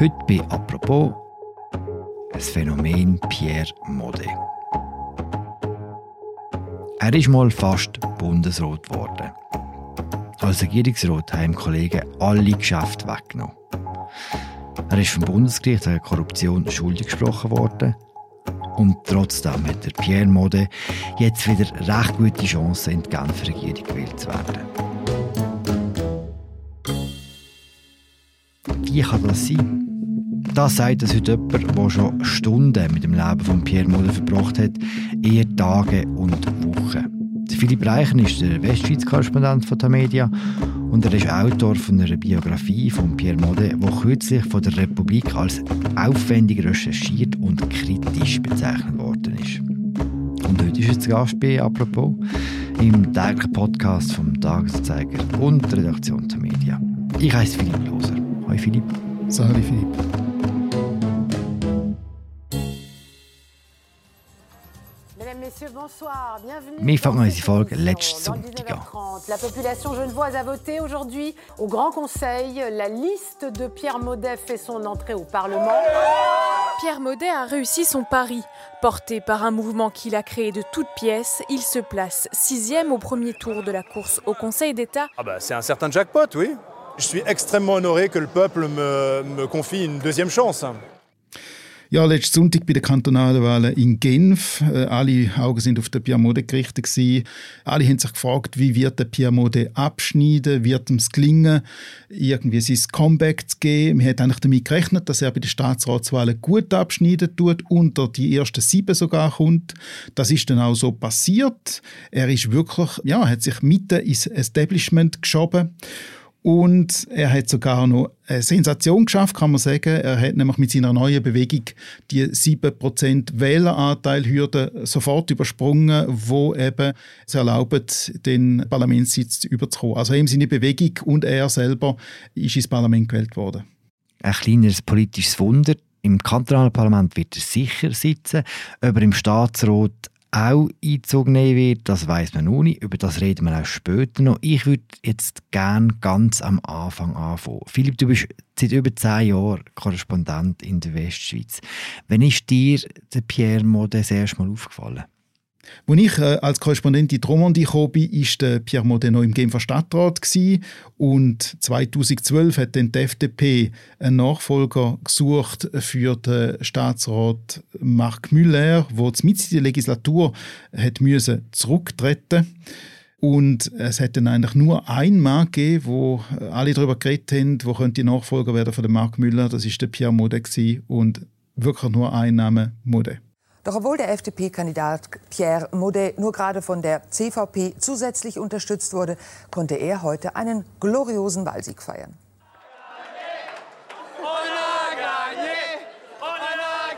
Heute bei «Apropos» das Phänomen Pierre Modet. Er ist mal fast Bundesrat geworden. Als Regierungsrat haben Kollegen alle Geschäfte weggenommen. Er ist vom Bundesgericht wegen Korruption schuldig gesprochen worden. Und trotzdem hat der Pierre Modet jetzt wieder recht gute Chancen, in die Genfer Regierung gewählt zu werden. Wie kann das sein? Das sagt es heute jemand, der schon Stunden mit dem Leben von Pierre Modet verbracht hat, eher Tage und Wochen. Philipp Reichen ist der Westschweiz-Korrespondent von der Media und er ist Autor von einer Biografie von Pierre Modet, die kürzlich von der Republik als aufwendig recherchiert und kritisch bezeichnet worden ist. Und heute ist jetzt Gast bei «Apropos» im täglichen Podcast vom Tagesanzeiger und der Redaktion der Media. Ich heiße Philipp Loser. Hallo Philipp. Salut Philipp. Sonntag an. La population genevoise a voté aujourd'hui au Grand Conseil. La liste de Pierre Maudet fait son entrée au Parlement. Pierre Maudet a réussi son pari. Porté par un mouvement qu'il a créé de toutes pièces, il se place sixième au premier tour de la course au Conseil d'État. Ah bah, c'est un certain jackpot, oui. Je suis extrêmement honoré que le peuple me, me confie une deuxième chance. Ja, letzten Sonntag bei den kantonalen Wahlen in Genf. Äh, alle Augen sind auf den Pierre Mode gerichtet gewesen. Alle haben sich gefragt, wie wird der Pierre Mode abschneiden? Wird ihm es gelingen, irgendwie sein Comeback zu geben? Man hat eigentlich damit gerechnet, dass er bei den Staatsratswahlen gut abschneiden tut, unter die ersten sieben sogar kommt. Das ist dann auch so passiert. Er ist wirklich, ja, hat sich mitten ins Establishment geschoben. Und er hat sogar noch eine Sensation geschafft, kann man sagen. Er hat nämlich mit seiner neuen Bewegung die 7% Wähleranteilhürde sofort übersprungen, wo eben es erlaubt, den Parlamentssitz überzukommen. Also eben seine Bewegung und er selber ist ins Parlament gewählt worden. Ein kleineres politisches Wunder. Im kantonalen Parlament wird er sicher sitzen, aber im Staatsrat auch Einzug nehmen wird, das weiß man noch nicht. Über das reden wir auch später noch. Ich würde jetzt gerne ganz am Anfang anfangen. Philipp, du bist seit über zehn Jahren Korrespondent in der Westschweiz. Wann ist dir der Pierre Modet das erste Mal aufgefallen? Als ich äh, als Korrespondent in Romandie kam, war Pierre Modet noch im Genfer Stadtrat gewesen. und 2012 hat dann die FDP einen Nachfolger gesucht für den Staatsrat Marc Müller, der mit der Legislatur hat müssen zurücktreten und es hat dann eigentlich nur einen Mann gegeben, wo alle darüber geredet haben, wo könnte die Nachfolger werden von Marc Müller. Das ist der Pierre Modet und wirklich nur ein Name Modet. Doch obwohl der FDP-Kandidat Pierre Modet nur gerade von der CVP zusätzlich unterstützt wurde, konnte er heute einen gloriosen Wahlsieg feiern.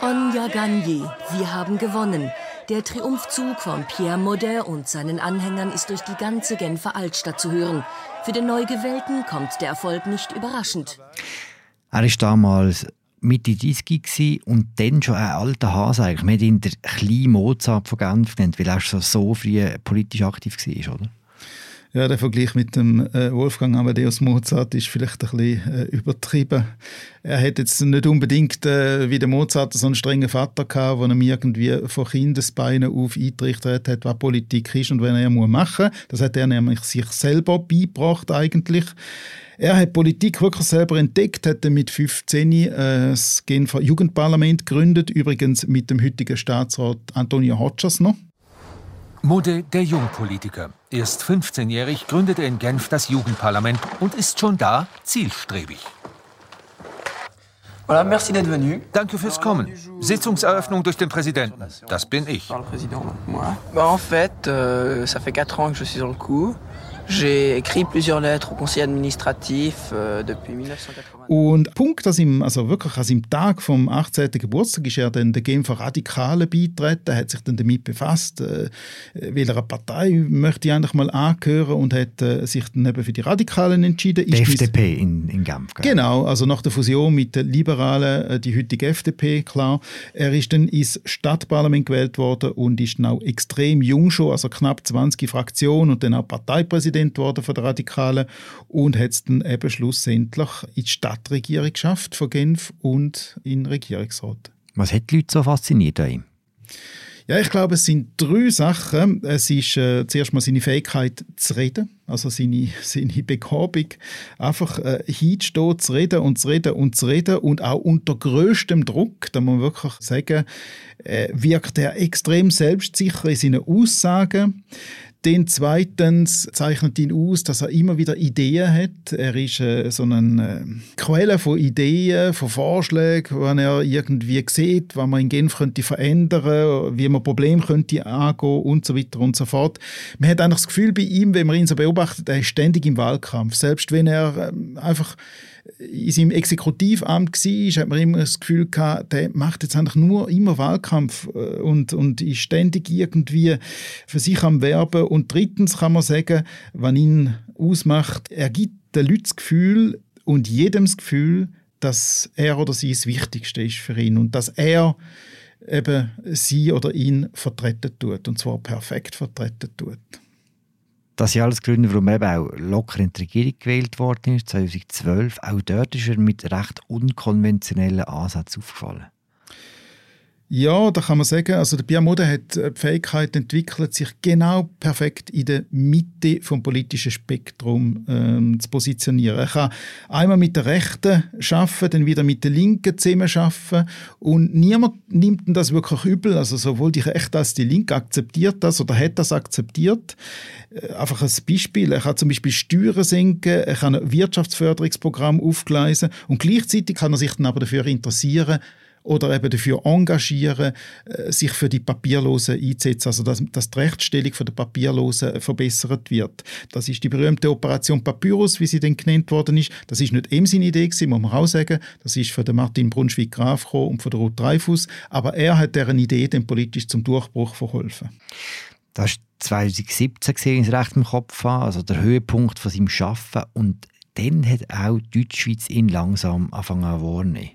On a gagné. Wir haben gewonnen. Der Triumphzug von Pierre Modet und seinen Anhängern ist durch die ganze Genfer Altstadt zu hören. Für den Neugewählten kommt der Erfolg nicht überraschend. Er ist damals Mitte 30 und dann schon ein alter Hase eigentlich. Man hat ihn den kleinen Mozart von Genf genannt, weil er schon so früh politisch aktiv war, oder? Ja, der Vergleich mit dem äh, Wolfgang Amadeus Mozart ist vielleicht ein bisschen äh, übertrieben. Er hat jetzt nicht unbedingt äh, wie der Mozart so einen strengen Vater gehabt, der ihm irgendwie von Kindesbeinen auf eingerichtet hat, was Politik ist und was er machen muss. Das hat er nämlich sich selber beigebracht eigentlich. Er hat Politik wirklich selber entdeckt, hat mit 15 äh, das Genfer Jugendparlament gegründet, übrigens mit dem heutigen Staatsrat Antonio Hodges noch. Mode, der Jungpolitiker. Erst 15-jährig gründet er in Genf das Jugendparlament und ist schon da zielstrebig. Voilà, merci d'être venu. Danke fürs Kommen. Sitzungseröffnung durch den Präsidenten. Das bin ich. Bah, en fait, euh, ça fait 4 ans que je suis sur le coup. J'ai écrit plusieurs lettres au Conseil administratif euh, depuis 1980. Und Punkt, dass ihm, also wirklich an seinem Tag vom 18. Geburtstag ist er dann der Genfer Radikalen beitreten, hat sich dann damit befasst, äh, welcher Partei möchte ich eigentlich mal angehören und hat äh, sich dann eben für die Radikalen entschieden. Die FDP in, in Genf. Gell? Genau, also nach der Fusion mit den Liberalen, äh, die heutige FDP, klar. Er ist dann ins Stadtparlament gewählt worden und ist dann auch extrem jung schon, also knapp 20 Fraktionen und dann auch Parteipräsident abgelehnt worden von den Radikalen und hat es dann eben schlussendlich in die Stadtregierung geschafft von Genf und in den Regierungsrat. Was hat die Leute so fasziniert an ihm? Ja, ich glaube, es sind drei Sachen. Es ist äh, zuerst mal seine Fähigkeit zu reden, also seine, seine Begabung, einfach äh, hinzustehen, zu reden und zu reden und zu reden und auch unter größtem Druck, da muss man wirklich sagen, äh, wirkt er extrem selbstsicher in seinen Aussagen. Den zweitens zeichnet ihn aus, dass er immer wieder Ideen hat. Er ist äh, so eine äh, Quelle von Ideen, von Vorschlägen, wenn er irgendwie sieht, was man in Genf könnte verändern, wie man Probleme könnte angehen und so weiter und so fort. Man hat eigentlich das Gefühl bei ihm, wenn man ihn so beobachtet, er ist ständig im Wahlkampf. Selbst wenn er äh, einfach in seinem Exekutivamt war, hat man immer das Gefühl gehabt, der macht jetzt eigentlich nur immer Wahlkampf äh, und, und ist ständig irgendwie für sich am Werben. Und drittens kann man sagen, was ihn ausmacht, er gibt den Leuten das Gefühl und jedem das Gefühl, dass er oder sie das Wichtigste ist für ihn und dass er eben sie oder ihn vertreten tut und zwar perfekt vertreten tut. Das sind alles Gründe, warum er auch locker in die Regierung gewählt worden ist, 2012. Auch dort ist er mit recht unkonventionellen Ansätzen aufgefallen. Ja, da kann man sagen, also der Pierre Moder hat die Fähigkeit entwickelt, sich genau perfekt in der Mitte vom politischen Spektrum ähm, zu positionieren. Er kann einmal mit der Rechten schaffen, dann wieder mit der Linken zusammen schaffen und niemand nimmt das wirklich übel. Also sowohl die Rechte als die Linke akzeptiert das oder hat das akzeptiert. Äh, einfach ein Beispiel: Er kann zum Beispiel Steuern senken, er kann ein Wirtschaftsförderungsprogramm aufgleisen und gleichzeitig kann er sich dann aber dafür interessieren oder eben dafür engagieren, äh, sich für die Papierlosen einzusetzen, also dass, dass die Rechtsstellung der Papierlosen verbessert wird. Das ist die berühmte Operation Papyrus, wie sie dann genannt worden ist. Das ist nicht ihm seine Idee gewesen, muss man auch sagen. Das ist von Martin Brunschwig-Graf und von Ruth Dreyfus. Aber er hat deren Idee dann politisch zum Durchbruch verholfen. Das war 2017 gesehen, ich recht im Kopf habe, also der Höhepunkt von seinem Schaffen und dann hat auch die Deutschschweiz ihn langsam angefangen zu warnen.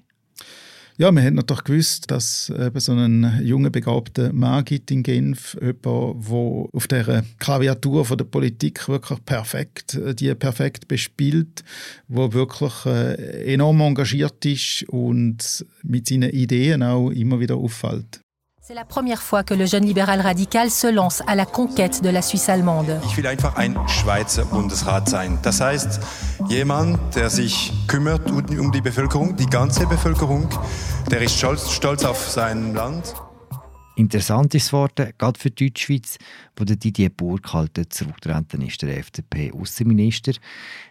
Ja, man hat natürlich gewusst, dass eben so einen jungen, begabten Mann gibt in Genf, jemand, der auf dieser Klaviatur von der Politik wirklich perfekt, die perfekt bespielt, wo wirklich äh, enorm engagiert ist und mit seinen Ideen auch immer wieder auffällt. C'est la première fois que le jeune libéral radical se lance à la conquête de la Suisse allemande. Ich will einfach ein Schweizer Bundesrat sein. Das heißt, jemand, der sich kümmert um die Bevölkerung, die ganze Bevölkerung, der ist stolz, stolz auf sein Land. Interessant ist geworden, gerade für die Deutschschweiz, wo der Didier Burkhalter zurückgetreten ist, der FDP-Außenminister,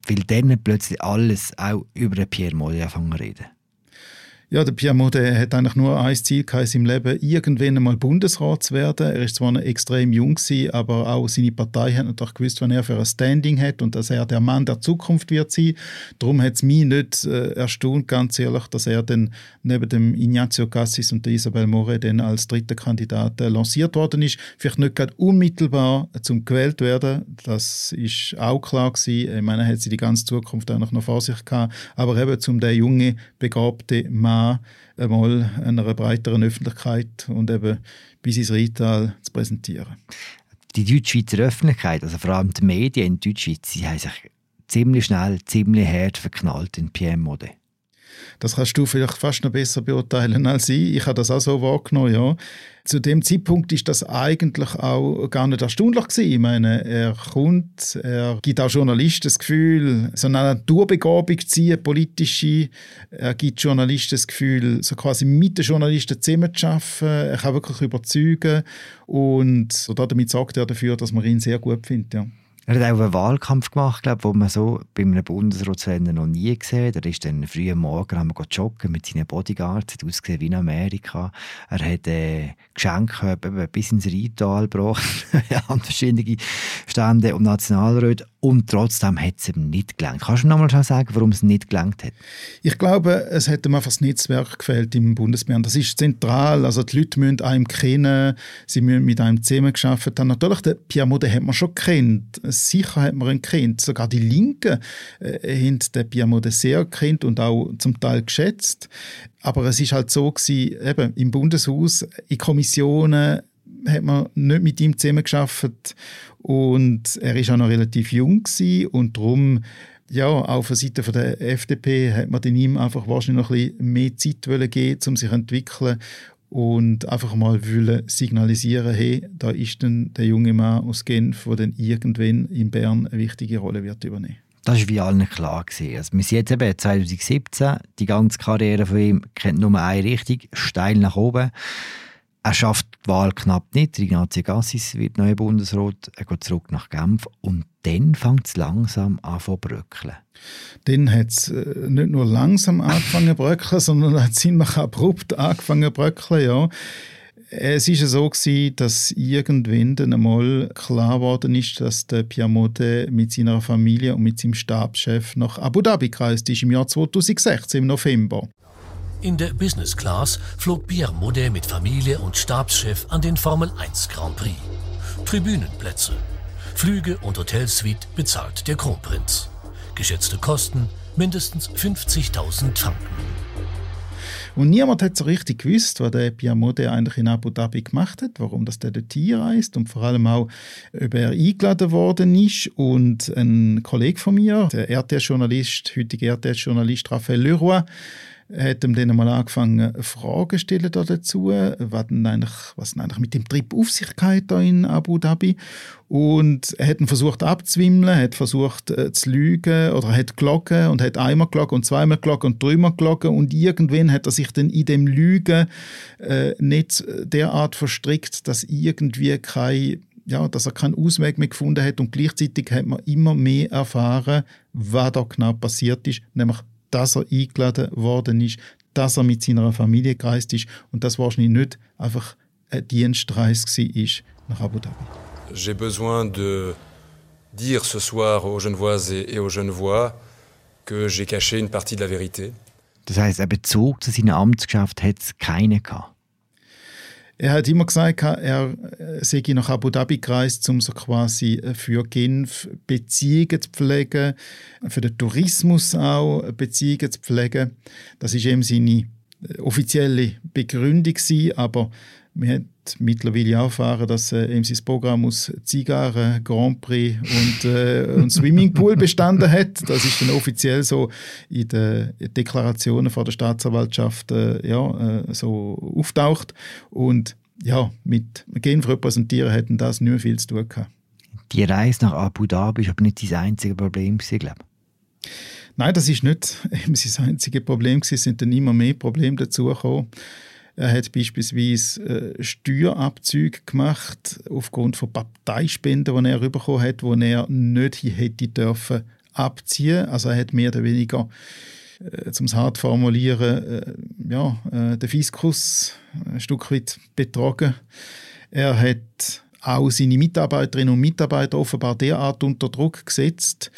weil dann plötzlich alles auch über Pierre Molle anfangen zu reden. Ja, der Pierre Modet hat eigentlich nur ein Ziel in seinem Leben, irgendwann einmal Bundesrat zu werden. Er ist zwar noch extrem jung gewesen, aber auch seine Partei hat natürlich gewusst, was er für ein Standing hat und dass er der Mann der Zukunft wird sein. Darum hat es mich nicht äh, erstaunt, ganz ehrlich, dass er dann neben dem Ignacio Cassis und der Isabel More dann als dritter Kandidat äh, lanciert worden ist. Vielleicht nicht gerade unmittelbar zum gewählt werden, das ist auch klar gewesen. Ich meine, er hat sie die ganze Zukunft eigentlich noch vor sich gehabt, aber eben zum der junge, begabte Mann einmal einer breiteren Öffentlichkeit und eben bis ins Rital zu präsentieren. Die deutschschweizer Öffentlichkeit, also vor allem die Medien in Deutschschweiz, sie haben sich ziemlich schnell, ziemlich hart verknallt in PM-Mode. Das kannst du vielleicht fast noch besser beurteilen als ich. Ich habe das auch so wahrgenommen, ja. Zu dem Zeitpunkt ist das eigentlich auch gar nicht erstaunlich gewesen. Ich meine, er kommt, er gibt auch Journalisten das Gefühl, so eine Naturbegabung zu ziehen, politische. Er gibt Journalisten das Gefühl, so quasi mit den Journalisten zusammen zu arbeiten. Er kann wirklich überzeugen und damit sorgt er dafür, dass man ihn sehr gut findet, ja. Er hat auch einen Wahlkampf gemacht, glaube den man so bei einem Bundesratsrennen noch nie gesehen hat. Er ist dann früh am Morgen haben wir joggen mit seinen Bodyguards, hat ausgesehen wie in Amerika. Er hat äh, Geschenke bis ins Ritual gebracht an verschiedene Stände und Nationalräte und trotzdem hat es ihm nicht gelangt. Kannst du noch mal sagen, warum es nicht gelangt hat? Ich glaube, es hat ihm einfach das Netzwerk gefehlt im Bundesbären. Das ist zentral. Also die Leute müssen einen kennen, sie müssen mit einem zusammen gearbeitet haben. Natürlich, den Pierre Mode hat man schon gekannt. Sicher hat man ihn gekannt. Sogar die Linken äh, haben den Pierre Mode sehr gekannt und auch zum Teil geschätzt. Aber es ist halt so gewesen, eben im Bundeshaus, in Kommissionen, hat man nicht mit ihm zusammengearbeitet und er ist auch noch relativ jung gewesen und darum ja, auch von Seite der FDP hat man ihm einfach wahrscheinlich noch ein bisschen mehr Zeit geben, um sich zu entwickeln und einfach mal signalisieren, hey, da ist dann der junge Mann aus Genf, der dann irgendwann in Bern eine wichtige Rolle wird übernehmen. Das war wie allen klar. Also wir sind jetzt eben 2017, die ganze Karriere von ihm kennt nur eine Richtung, steil nach oben. Er schafft die Wahl knapp nicht. Ignazio Gassis wird neuer Bundesrat. Er geht zurück nach Genf. Und dann fängt es langsam an zu bröckeln. Dann hat es äh, nicht nur langsam angefangen zu bröckeln, sondern hat ziemlich abrupt angefangen zu bröckeln. Ja. Es war so gewesen, dass irgendwann dann einmal klar geworden ist, dass der Piamonte mit seiner Familie und mit seinem Stabschef nach Abu Dhabi gereist ist im Jahr 2016 im November. In der Business Class flog Pierre Modet mit Familie und Stabschef an den Formel 1 Grand Prix. Tribünenplätze, Flüge und Hotelsuite bezahlt der Kronprinz. Geschätzte Kosten mindestens 50.000 Franken. Und niemand hat so richtig gewusst, was der Piamode eigentlich in Abu Dhabi gemacht hat, warum das der dort reist und vor allem auch, ob er eingeladen worden ist. Und ein Kollege von mir, der RTS-Journalist, heutige RTS-Journalist Raphael Leroy, hat ihm dann einmal angefangen, Fragen zu stellen dazu, was denn eigentlich, was denn eigentlich mit dem Trip auf sich geht in Abu Dhabi. Und er hat ihn versucht abzuwimmeln, hat versucht äh, zu lügen oder hat gelogen und hat einmal gelogen und zweimal gelogen und dreimal gelogen und irgendwann hat er sich dann in dem Lügen äh, nicht derart verstrickt, dass irgendwie kein ja, dass er keinen Ausweg mehr gefunden hat und gleichzeitig hat man immer mehr erfahren, was da genau passiert ist, nämlich dass er eingeladen worden ist, dass er mit seiner Familie gereist ist und das wahrscheinlich nicht einfach ein Dienstreis war nach Abu Dhabi. J'ai besoin de dire ce soir aux Genevoises et aux Genevois que j'ai caché une partie de la vérité. Das heißt, ein Bezug zu seinem Amtsgeschäft hat es keinen gehabt. Er hat immer gesagt, er äh, sei nach Abu Dhabi gereist, um so quasi äh, für Genf Beziehungen zu pflegen, für den Tourismus auch Beziehungen zu pflegen. Das ist eben seine äh, offizielle Begründung aber wir haben mittlerweile auch erfahren, dass äh, sein Programm aus Zigarren, Grand Prix und, äh, und Swimmingpool bestanden hat. Das ist dann offiziell so in den Deklarationen von der Staatsanwaltschaft äh, ja, äh, so auftaucht. Und ja, mit Genf repräsentieren hätten das nicht mehr viel zu tun gehabt. Die Reise nach Abu Dhabi ist aber nicht das einzige Problem, glaube ich. Nein, das ist nicht sein einziges Problem. Es sind dann immer mehr Probleme dazugekommen. Er hat beispielsweise äh, Steuerabzüge gemacht aufgrund von Parteispenden, die er bekommen hat, die er nicht hätte dürfen abziehen. Also er hat mehr oder weniger äh, zum hart formulieren, äh, ja, äh, den Fiskus ein Stück weit betrogen. Er hat auch seine Mitarbeiterinnen und Mitarbeiter offenbar derart unter Druck gesetzt,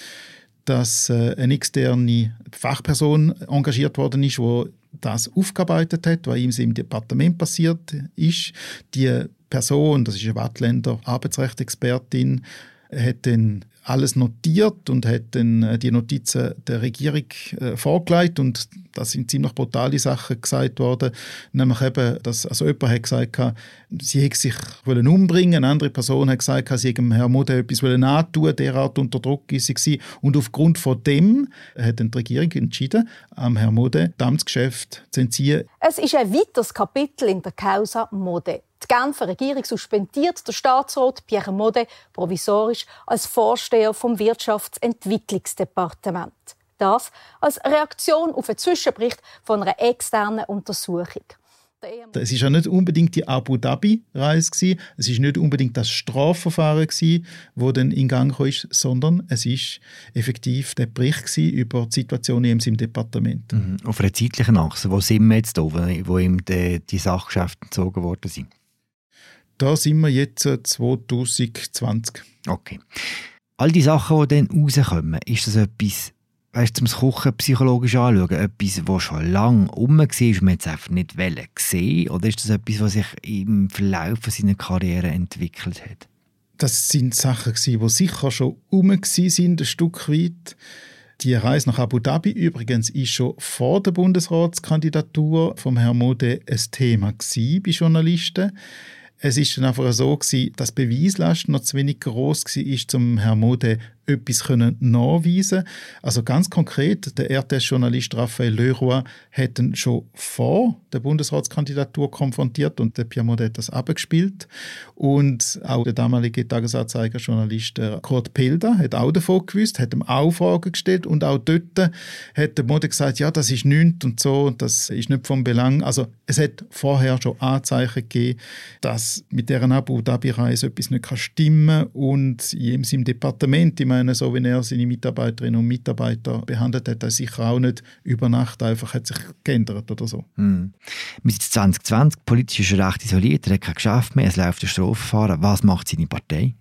dass äh, eine externe Fachperson engagiert worden ist, die das aufgearbeitet hat, was ihm im Departement passiert ist. Die Person, das ist eine Wattländer Arbeitsrechtsexpertin, hat dann alles notiert und hat dann äh, die Notizen der Regierung äh, vorgelegt und da sind ziemlich brutale Sachen gesagt worden, nämlich eben, dass also jemand hat gesagt, sie hätte sich wollen umbringen, eine andere Person hat gesagt, sie hätte Herrn Mode etwas wollen antun, derart unter Druck ist sie und aufgrund von dem hat dann die Regierung entschieden, am Herrn Mode das Amtsgeschäft zu entziehen. Es ist ein weiteres Kapitel in der Causa Mode. Die Genfer Regierung suspendiert der Staatsrat Pierre Mode provisorisch als Vorsteher vom Wirtschaftsentwicklungsdepartement. Das als Reaktion auf einen Zwischenbericht von einer externen Untersuchung. Es ist ja nicht unbedingt die Abu Dhabi-Reise es ist nicht unbedingt das Strafverfahren gewesen, wo dann in Gang kam, sondern es ist effektiv der Bericht über die Situation in seinem Departement. Mhm. Auf einer zeitlichen Achse, wo sind wir jetzt da, wo ihm die, die Sachgeschäfte entzogen worden sind? Da sind wir jetzt 2020. Okay. All die Sachen, die dann rauskommen, ist das etwas, weißt, zum Kochen psychologisch anschauen, etwas, das schon lange rum war und man jetzt einfach nicht gesehen Oder ist das etwas, was sich im Verlauf seiner Karriere entwickelt hat? Das sind Sachen, die sicher schon rum sind, ein Stück weit. Die Reise nach Abu Dhabi übrigens ist schon vor der Bundesratskandidatur von Herrn Mode ein Thema bei Journalisten. Es ist dann einfach so gewesen, dass die Beweislast noch zu wenig groß war, um Herrn Mode etwas können nachweisen Also ganz konkret, der RTS-Journalist Raphael Leroy hat ihn schon vor der Bundesratskandidatur konfrontiert und der Piemont hat das abgespielt. Und auch der damalige Tagesanzeiger-Journalist Kurt Pelder hat auch davon gewusst, hat ihm auch Fragen gestellt und auch dort hat der Mode gesagt, ja, das ist nichts und so, das ist nicht vom Belang. Also es hat vorher schon Anzeichen gegeben, dass mit deren Abu Dhabi-Reise etwas nicht stimmen kann und in seinem Departement, ich meine, so wie er seine Mitarbeiterinnen und Mitarbeiter behandelt hat, er sicher auch nicht über Nacht einfach hat sich geändert oder so. Hm. Wir sind 2020, politisch ist er recht isoliert, er hat kein Geschäft mehr, es läuft ein Strafverfahren. Was macht seine Partei?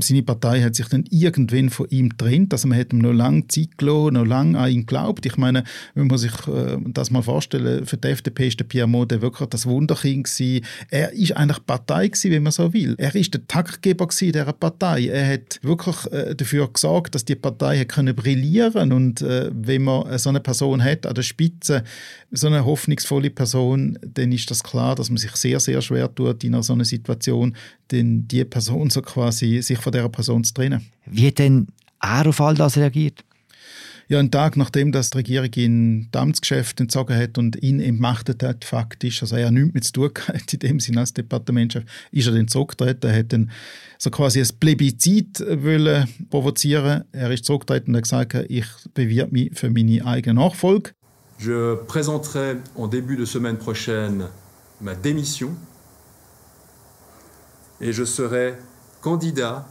Seine Partei hat sich dann irgendwann von ihm getrennt. Also man hat ihm noch lange Zeit gelassen, noch lange an ihn geglaubt. Ich meine, wenn man sich äh, das mal vorstellen, für die FDP ist der Pierre Mode wirklich das Wunderkind gewesen. Er ist eigentlich Partei gewesen, wenn man so will. Er ist der Taktgeber gewesen dieser Partei. Er hat wirklich äh, dafür gesorgt, dass die Partei hat können brillieren und äh, wenn man so eine Person hat an der Spitze, so eine hoffnungsvolle Person, dann ist das klar, dass man sich sehr, sehr schwer tut in so einer Situation, denn die Person so quasi sich von dieser Person zu trennen. Wie hat denn er auf all das reagiert? Ja, einen Tag nachdem das die Regierung ihn das Amtsgeschäft entzogen hat und ihn entmachtet hat, faktisch, also er nichts mehr zu tun hat in dem Sinne als Departementschef, ist er dann zurückgetreten, er hat dann so quasi ein Plebiszit wollen provozieren. Er ist zurückgetreten und hat gesagt, ich bewirb mich für meine eigene Nachfolge. Je présenterai en début de semaine prochaine ma démission et je serai candidat à ma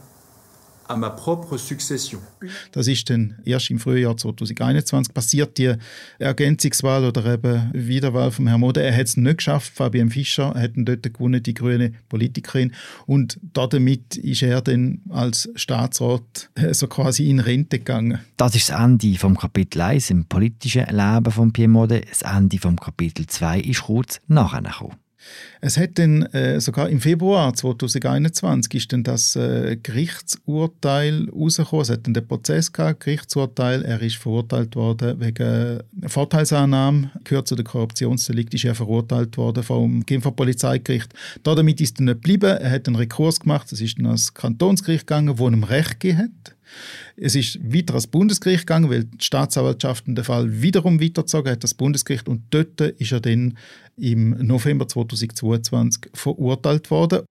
propre succession. Das ist dann erst im Frühjahr 2021 passiert, die Ergänzungswahl oder eben Wiederwahl von Herrn Mode. Er hat es nicht geschafft. Fabian Fischer hat dort gewonnen, die grüne Politikerin. Und damit ist er dann als Staatsrat äh, so quasi in Rente gegangen. Das ist das Ende vom Kapitel 1 im politischen Leben von Pierre Mode. Das Ende vom Kapitel 2 ist kurz nachher gekommen. Es hat dann äh, sogar im Februar 2021 ist dann das äh, Gerichtsurteil rausgekommen. Es hat dann den Prozess gehabt, Gerichtsurteil. Er ist verurteilt worden wegen Vorteilsannahme, gehört zu den Korruptionsdelikt, ist er verurteilt worden vom Genfer Polizeigericht. Damit ist er nicht geblieben. Er hat einen Rekurs gemacht. Es ist dann ans Kantonsgericht gegangen, wo ihm Recht gegeben hat. Es ist weiter ans Bundesgericht gegangen, weil die Staatsanwaltschaft den Fall wiederum weitergezogen hat, das Bundesgericht. Und dort ist er dann im November 2022 verurteilt worden.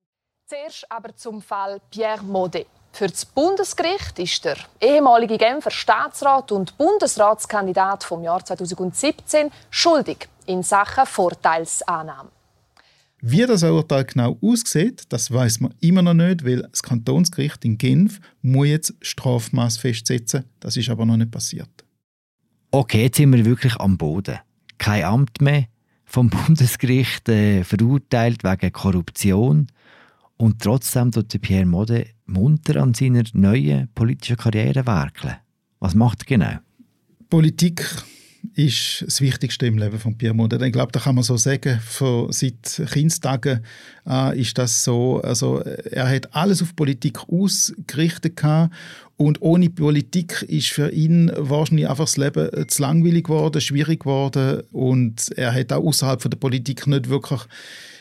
Zuerst aber zum Fall Pierre Modet. Für das Bundesgericht ist der ehemalige Genfer Staatsrat und Bundesratskandidat vom Jahr 2017 schuldig in Sachen Vorteilsannahme. Wie das Urteil genau aussieht, das weiß man immer noch nicht, weil das Kantonsgericht in Genf muss jetzt Strafmaß festsetzen. Das ist aber noch nicht passiert. Okay, jetzt sind wir wirklich am Boden. Kein Amt mehr, vom Bundesgericht äh, verurteilt wegen Korruption. Und trotzdem tut Pierre Mode munter an seiner neuen politischen Karriere werkeln. Was macht er genau? Politik ist das Wichtigste im Leben von Pierre Mode. Ich glaube, da kann man so sagen, von seit Kindstagen an ist das so. Also er hat alles auf Politik ausgerichtet gehabt und ohne Politik ist für ihn wahrscheinlich einfach das Leben zu langweilig geworden, schwierig geworden und er hat auch außerhalb der Politik nicht wirklich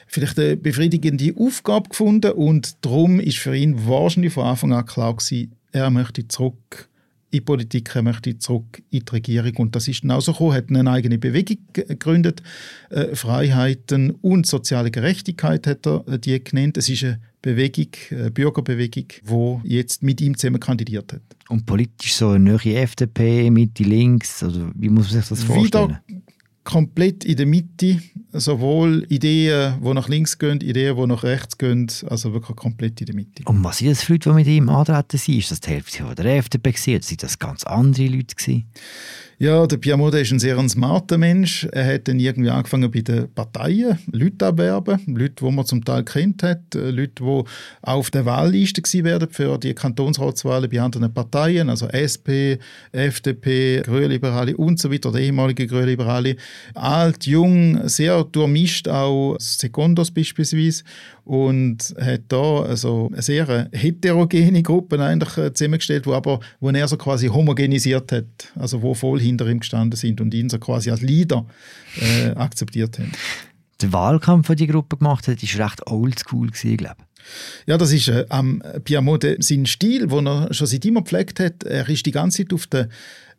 vielleicht eine befriedigende Aufgabe gefunden und darum ist für ihn wahrscheinlich von Anfang an klar gewesen, er möchte zurück in die Politik, er möchte zurück in die Regierung. Und das ist dann auch so gekommen, hat eine eigene Bewegung gegründet, äh, Freiheiten und soziale Gerechtigkeit hat er äh, die genannt. Es ist eine Bewegung, eine Bürgerbewegung, die jetzt mit ihm zusammen kandidiert hat. Und politisch so eine neue FDP, Mitte, Links, also wie muss man sich das vorstellen? Wieder komplett in der Mitte, sowohl Ideen, die nach links gehen, Ideen, die nach rechts gehen, also wirklich komplett in der Mitte. Und was sind das für Leute, die mit ihm antreten sind? Ist das die Hälfte von der FDP gewesen? Oder sind das ganz andere Leute gewesen? Ja, der Piamode ist ein sehr smarter Mensch. Er hat dann irgendwie angefangen bei den Parteien, Leute abwerben, Leute, die man zum Teil kennt hat, äh, Leute, die auf der Wahlliste gewesen werden für die Kantonsratswahlen bei anderen Parteien, also SP, FDP, Grünliberale und so weiter, der ehemalige Grünliberale. Alt, jung, sehr durchmischt, auch Secondos beispielsweise. Und hat da also eine sehr heterogene Gruppe eigentlich äh, zusammengestellt, wo wo er so quasi homogenisiert hat, also wo voll hinter ihm gestanden sind und ihn so quasi als Leader äh, akzeptiert haben. Der Wahlkampf, den die Gruppe gemacht hat, war recht oldschool, glaube ich. Ja, das ist äh, am Piamonte sein Stil, den er schon seit immer gepflegt hat. Er ist die ganze Zeit auf der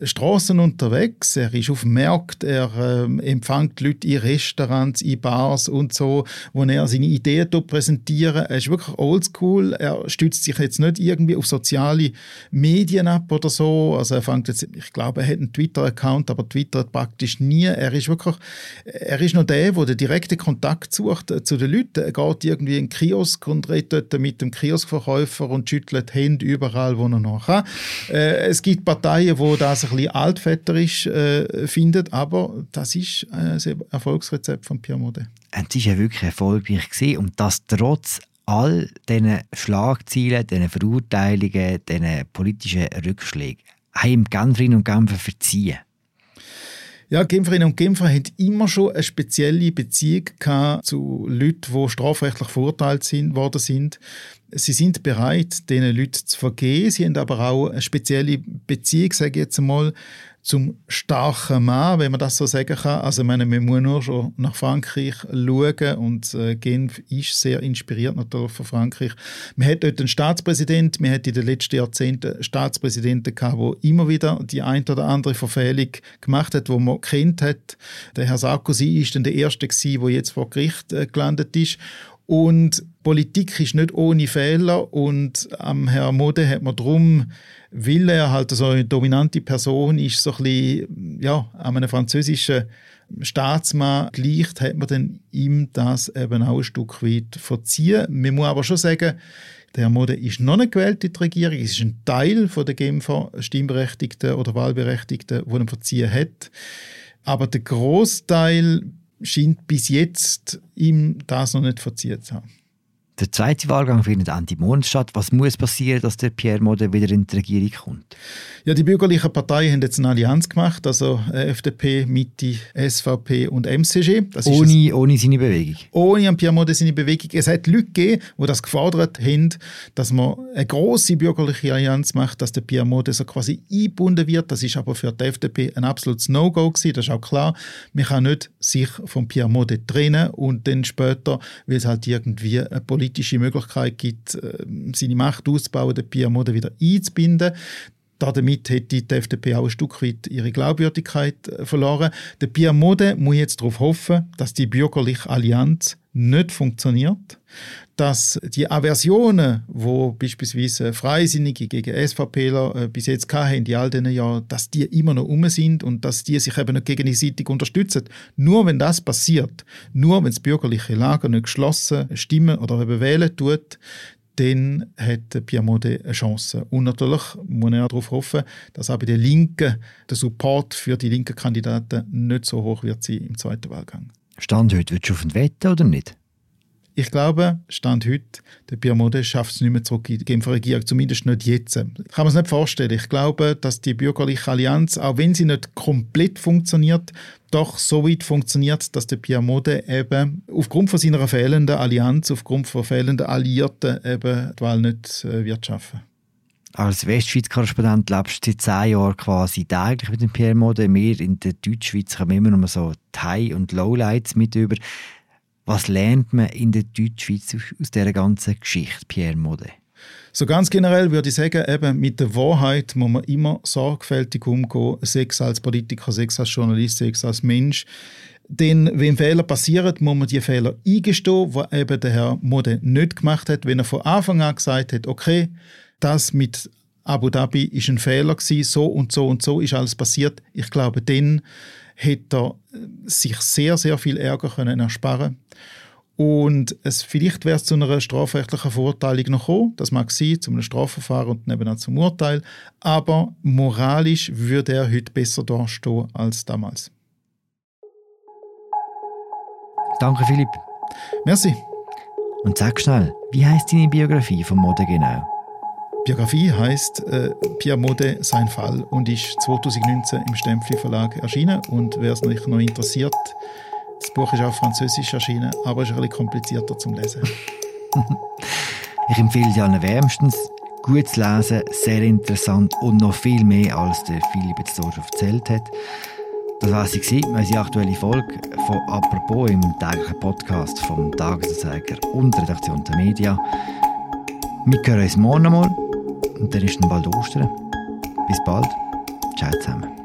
Straßen unterwegs, er ist auf Markt, er äh, empfängt Leute in Restaurants, in Bars und so, wo er seine Ideen präsentiert. Er ist wirklich oldschool, er stützt sich jetzt nicht irgendwie auf soziale Medien ab oder so. Also er fängt jetzt, ich glaube, er hat einen Twitter-Account, aber Twitter praktisch nie. Er ist wirklich, er ist noch der, der den direkten Kontakt sucht äh, zu den Leuten. Er geht irgendwie in den Kiosk und redet mit dem Kioskverkäufer und schüttelt Hände überall, wo er noch kann. Äh, es gibt Parteien, wo das ein bisschen altväterisch äh, findet, aber das ist ein Erfolgsrezept von Modet. Und es war ja wirklich erfolgreich gewesen, und das trotz all diesen Schlagzielen, diesen Verurteilungen, diesen politischen Rückschlägen, haben Genferinnen und Genfer verziehen. Ja, Genferinnen und Genfer haben immer schon eine spezielle Beziehung zu Leuten, die strafrechtlich verurteilt sind, worden sind. Sie sind bereit, diesen Leuten zu vergehen. Sie haben aber auch eine spezielle Beziehung, sage ich jetzt einmal, zum starken Mann, wenn man das so sagen kann. Also, meine, man muss nur schon nach Frankreich schauen und äh, Genf ist sehr inspiriert natürlich von Frankreich. Man hat dort einen Staatspräsident, man hat in den letzten Jahrzehnten Staatspräsidenten gehabt, wo immer wieder die ein oder andere Verfehlung gemacht hat, wo man kennt hat. Der Herr Sarkozy ist dann der erste gewesen, der jetzt vor Gericht äh, gelandet ist. Und Politik ist nicht ohne Fehler und am Herrn Mode hat man drum, weil er halt so eine dominante Person ist, so ein bisschen, ja, an einem französischen Staatsmann gleicht, hat man dann ihm das eben auch ein Stück weit verziehen. Man muss aber schon sagen, der Herr Mode ist noch nicht gewählt in die Regierung. Es ist ein Teil der Genfer Stimmberechtigten oder Wahlberechtigten, die er verziehen hat. Aber der Großteil scheint bis jetzt ihm das noch nicht verziehen zu haben. Der zweite Wahlgang findet Ende Monat statt. Was muss passieren, dass der Pierre Mode wieder in die Regierung kommt? Ja, die bürgerlichen Parteien haben jetzt eine Allianz gemacht, also äh, FDP, Mitte, SVP und MCG. Das ohne, ist ohne seine Bewegung? Ohne Pierre Mode seine Bewegung. Es hat Leute gegeben, die das gefordert haben, dass man eine große bürgerliche Allianz macht, dass der Pierre Mode so quasi eingebunden wird. Das ist aber für die FDP ein absolutes No-Go gewesen, das ist auch klar. Man kann nicht sich von Pierre Mode trennen und dann später, weil es halt irgendwie eine politische Möglichkeit gibt, äh, seine Macht auszubauen, den Pierre Mode wieder einzubinden. Damit hätte die FDP auch ein Stück weit ihre Glaubwürdigkeit äh, verloren. Der Pierre Mode muss jetzt darauf hoffen, dass die bürgerliche Allianz nicht funktioniert, dass die Aversionen, wo beispielsweise Freisinnige gegen SVPler äh, bis jetzt hatten, in all diesen Jahren, dass die immer noch um sind und dass die sich eben nicht gegenseitig unterstützen. Nur wenn das passiert, nur wenn das bürgerliche Lager nicht geschlossen stimmen oder eben wählen tut, dann hat Piemonte eine Chance. Und natürlich muss er darauf hoffen, dass auch bei den Linken der Support für die linken Kandidaten nicht so hoch wird sein im zweiten Wahlgang. Stand heute, willst du auf den Wetten oder nicht? Ich glaube, Stand heute, der Pierre schafft es nicht mehr zurück in die Genfer Regierung, zumindest nicht jetzt. Ich kann mir es nicht vorstellen. Ich glaube, dass die bürgerliche Allianz, auch wenn sie nicht komplett funktioniert, doch so weit funktioniert, dass der Pierre Mode eben aufgrund von seiner fehlenden Allianz, aufgrund von fehlenden Alliierten eben die Wahl nicht äh, wird schaffen. Als Westschweiz-Korrespondent lebst du seit zehn Jahren quasi täglich mit dem Pierre Mode. Wir in der Deutschschweiz kommen immer noch so die High- und Lowlights mit über. Was lernt man in der Deutschschweiz aus dieser ganzen Geschichte, Pierre Mode? So ganz generell würde ich sagen, eben mit der Wahrheit muss man immer sorgfältig umgehen, sechs als Politiker, sechs als Journalist, sechs als Mensch. Denn wenn Fehler passieren, muss man die Fehler eingestehen, die eben der Herr Mode nicht gemacht hat. Wenn er von Anfang an gesagt hat, okay, das mit Abu Dhabi ist ein Fehler gewesen, so und so und so ist alles passiert. Ich glaube, dann hätte er sich sehr, sehr viel Ärger können ersparen und es, vielleicht wäre es zu einer strafrechtlichen Verurteilung noch gekommen. Das mag sein, zu einem Strafverfahren und eben auch zum Urteil. Aber moralisch würde er heute besser dastehen als damals. Danke, Philipp. Merci. Und sag schnell, wie heißt deine Biografie von Mode genau? Biografie heißt äh, Pia Mode, sein Fall und ist 2019 im Stempfli Verlag erschienen. Und wer es noch interessiert, das Buch ist auf Französisch erschienen, aber ist ein bisschen komplizierter zum Lesen. ich empfehle Jan wärmstens, gut zu lesen, sehr interessant und noch viel mehr, als der Philipp jetzt so schon erzählt hat. Das war sie, unsere aktuelle Folge von «Apropos» im täglichen Podcast vom «Tagesanzeiger» und Redaktion der Media. Wir hören uns morgen einmal. Und dann ist dann bald Ostern. Bis bald. Ciao zusammen.